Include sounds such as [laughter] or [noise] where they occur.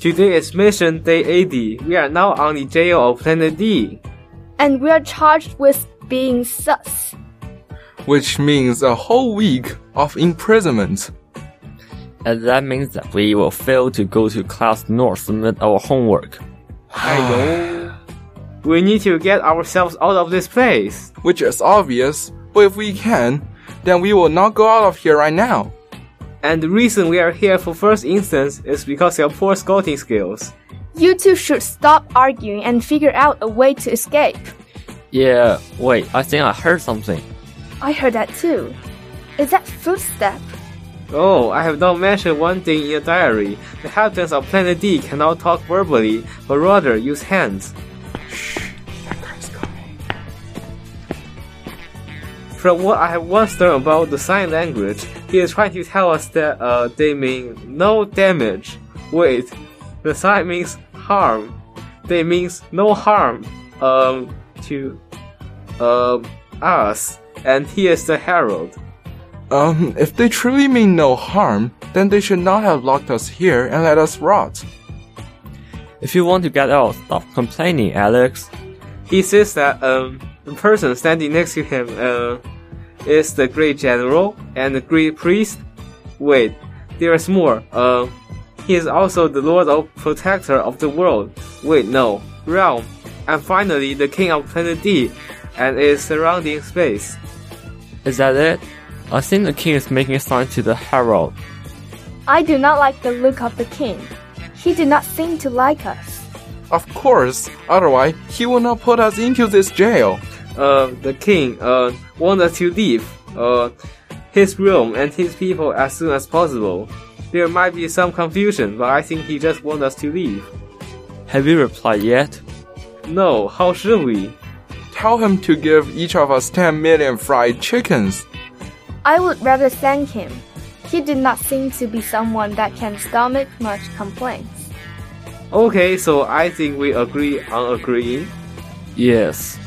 Today is mission day 80. We are now on the jail of Planet D. And we are charged with being sus. Which means a whole week of imprisonment. And that means that we will fail to go to class north submit our homework. [sighs] I know. We need to get ourselves out of this place. Which is obvious, but if we can, then we will not go out of here right now. And the reason we are here for first instance is because of poor scouting skills. You two should stop arguing and figure out a way to escape. Yeah, wait, I think I heard something. I heard that too. Is that footstep? Oh, I have not mentioned one thing in your diary. The inhabitants of Planet D cannot talk verbally, but rather use hands. From what I have once learned about the sign language, he is trying to tell us that uh, they mean no damage. Wait, the sign means harm. They means no harm um, to um, us, and he is the herald. Um, if they truly mean no harm, then they should not have locked us here and let us rot. If you want to get out, stop complaining, Alex. He says that um, the person standing next to him uh, is the great general and the great priest. Wait, there is more. Uh, he is also the lord of protector of the world. Wait, no, realm. And finally, the king of planet D and its surrounding space. Is that it? I think the king is making a sign to the herald. I do not like the look of the king. He did not seem to like us. Of course, otherwise he will not put us into this jail. Uh, the king uh, wants us to leave uh, his realm and his people as soon as possible. There might be some confusion, but I think he just wants us to leave. Have you replied yet? No, how should we? Tell him to give each of us 10 million fried chickens. I would rather thank him. He did not seem to be someone that can stomach much complaints. Okay, so I think we agree on agreeing. Yes.